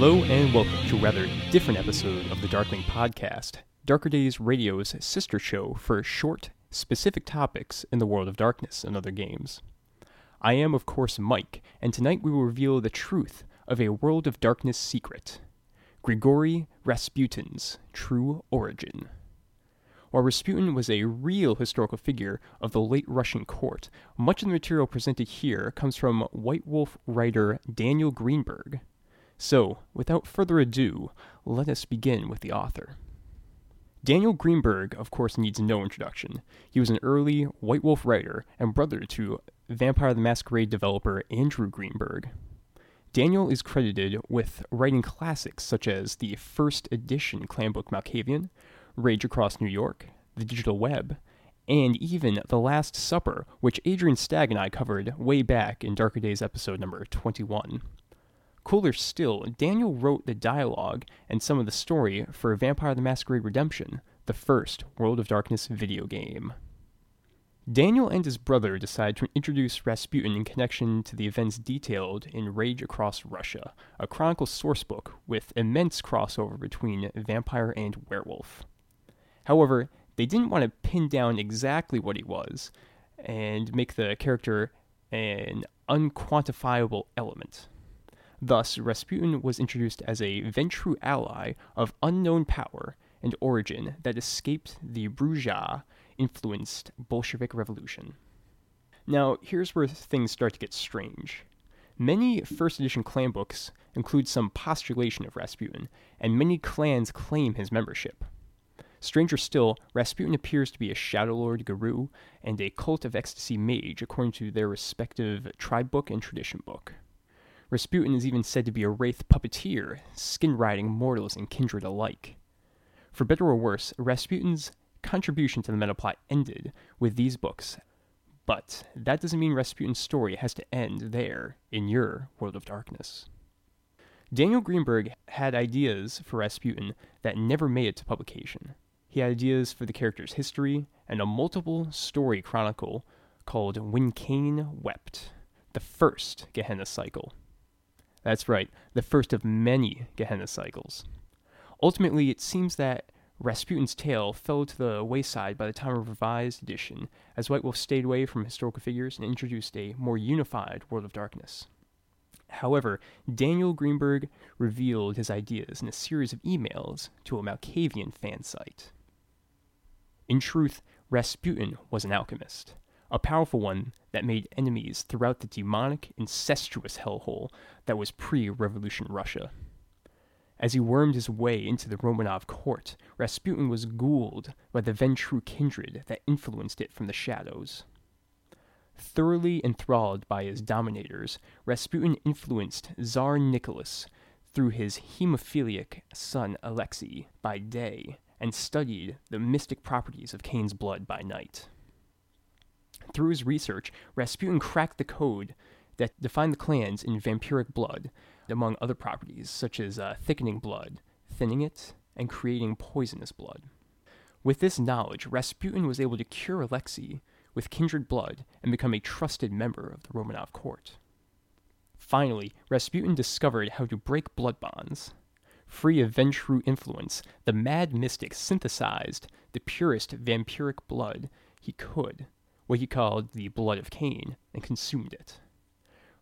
Hello and welcome to a rather different episode of the Darkling Podcast, Darker Days Radio's sister show for short, specific topics in the world of darkness and other games. I am, of course, Mike, and tonight we will reveal the truth of a World of Darkness secret Grigori Rasputin's true origin. While Rasputin was a real historical figure of the late Russian court, much of the material presented here comes from White Wolf writer Daniel Greenberg. So, without further ado, let us begin with the author. Daniel Greenberg, of course, needs no introduction. He was an early White Wolf writer and brother to Vampire the Masquerade developer Andrew Greenberg. Daniel is credited with writing classics such as the first edition clan book Malkavian, Rage Across New York, The Digital Web, and even The Last Supper, which Adrian Stagg and I covered way back in Darker Days episode number 21. Cooler still, Daniel wrote the dialogue and some of the story for Vampire the Masquerade Redemption, the first World of Darkness video game. Daniel and his brother decide to introduce Rasputin in connection to the events detailed in Rage Across Russia, a Chronicle sourcebook with immense crossover between vampire and werewolf. However, they didn't want to pin down exactly what he was and make the character an unquantifiable element. Thus, Rasputin was introduced as a Ventrue ally of unknown power and origin that escaped the bourgeois influenced Bolshevik revolution. Now, here's where things start to get strange. Many first edition clan books include some postulation of Rasputin, and many clans claim his membership. Stranger still, Rasputin appears to be a Shadow Lord guru and a cult of ecstasy mage according to their respective tribe book and tradition book. Rasputin is even said to be a wraith puppeteer, skin riding mortals and kindred alike. For better or worse, Rasputin's contribution to the metaplot ended with these books, but that doesn't mean Rasputin's story has to end there in your World of Darkness. Daniel Greenberg had ideas for Rasputin that never made it to publication. He had ideas for the character's history and a multiple story chronicle called When Cain Wept, the first Gehenna cycle. That's right, the first of many Gehenna cycles. Ultimately, it seems that Rasputin's tale fell to the wayside by the time of revised edition, as White Wolf stayed away from historical figures and introduced a more unified World of Darkness. However, Daniel Greenberg revealed his ideas in a series of emails to a Malkavian fan site. In truth, Rasputin was an alchemist, a powerful one that made enemies throughout the demonic, incestuous hellhole that was pre revolution Russia. As he wormed his way into the Romanov court, Rasputin was ghouled by the Ventrue kindred that influenced it from the shadows. Thoroughly enthralled by his dominators, Rasputin influenced Tsar Nicholas through his hemophiliac son Alexei by day and studied the mystic properties of Cain's blood by night. Through his research, Rasputin cracked the code that defined the clans in vampiric blood, among other properties, such as uh, thickening blood, thinning it, and creating poisonous blood. With this knowledge, Rasputin was able to cure Alexei with kindred blood and become a trusted member of the Romanov court. Finally, Rasputin discovered how to break blood bonds, Free of Ventrue influence, the mad mystic synthesized the purest vampiric blood he could, what he called the blood of Cain, and consumed it.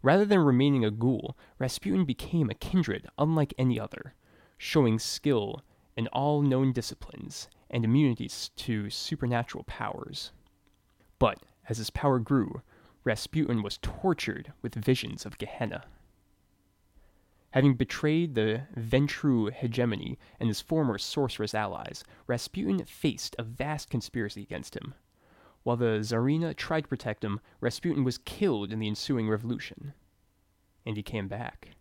Rather than remaining a ghoul, Rasputin became a kindred unlike any other, showing skill in all known disciplines and immunities to supernatural powers. But as his power grew, Rasputin was tortured with visions of Gehenna. Having betrayed the Ventrue hegemony and his former sorceress allies, Rasputin faced a vast conspiracy against him. While the Tsarina tried to protect him, Rasputin was killed in the ensuing revolution. And he came back.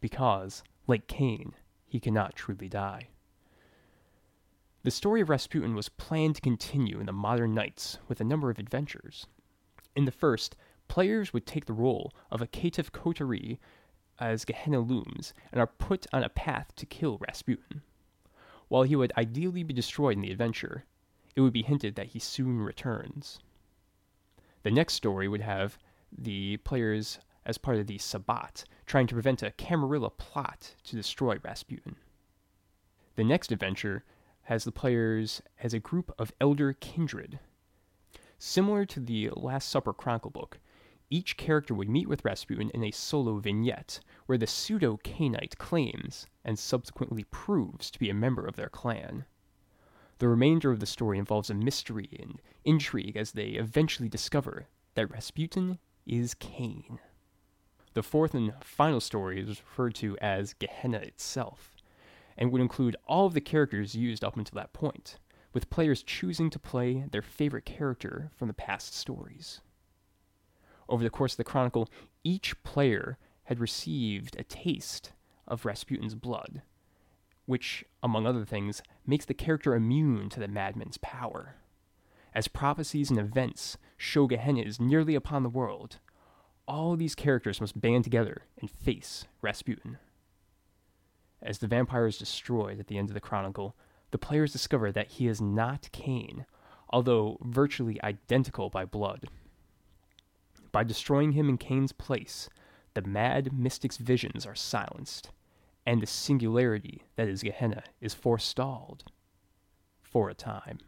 Because, like Cain, he cannot truly die. The story of Rasputin was planned to continue in the modern nights with a number of adventures. In the first, players would take the role of a caitiff coterie as Gehenna looms and are put on a path to kill Rasputin. While he would ideally be destroyed in the adventure, it would be hinted that he soon returns. The next story would have the players as part of the Sabbat, trying to prevent a Camarilla plot to destroy Rasputin. The next adventure has the players as a group of elder kindred. Similar to the Last Supper Chronicle book, each character would meet with Rasputin in a solo vignette, where the pseudo Cainite claims and subsequently proves to be a member of their clan. The remainder of the story involves a mystery and intrigue as they eventually discover that Rasputin is Cain. The fourth and final story is referred to as Gehenna itself, and would include all of the characters used up until that point, with players choosing to play their favorite character from the past stories. Over the course of the chronicle, each player had received a taste of Rasputin's blood, which, among other things, makes the character immune to the madman's power. As prophecies and events show Gehenna is nearly upon the world, all these characters must band together and face Rasputin. As the vampire is destroyed at the end of the chronicle, the players discover that he is not Cain, although virtually identical by blood. By destroying him in Cain's place, the mad mystic's visions are silenced, and the singularity that is Gehenna is forestalled for a time.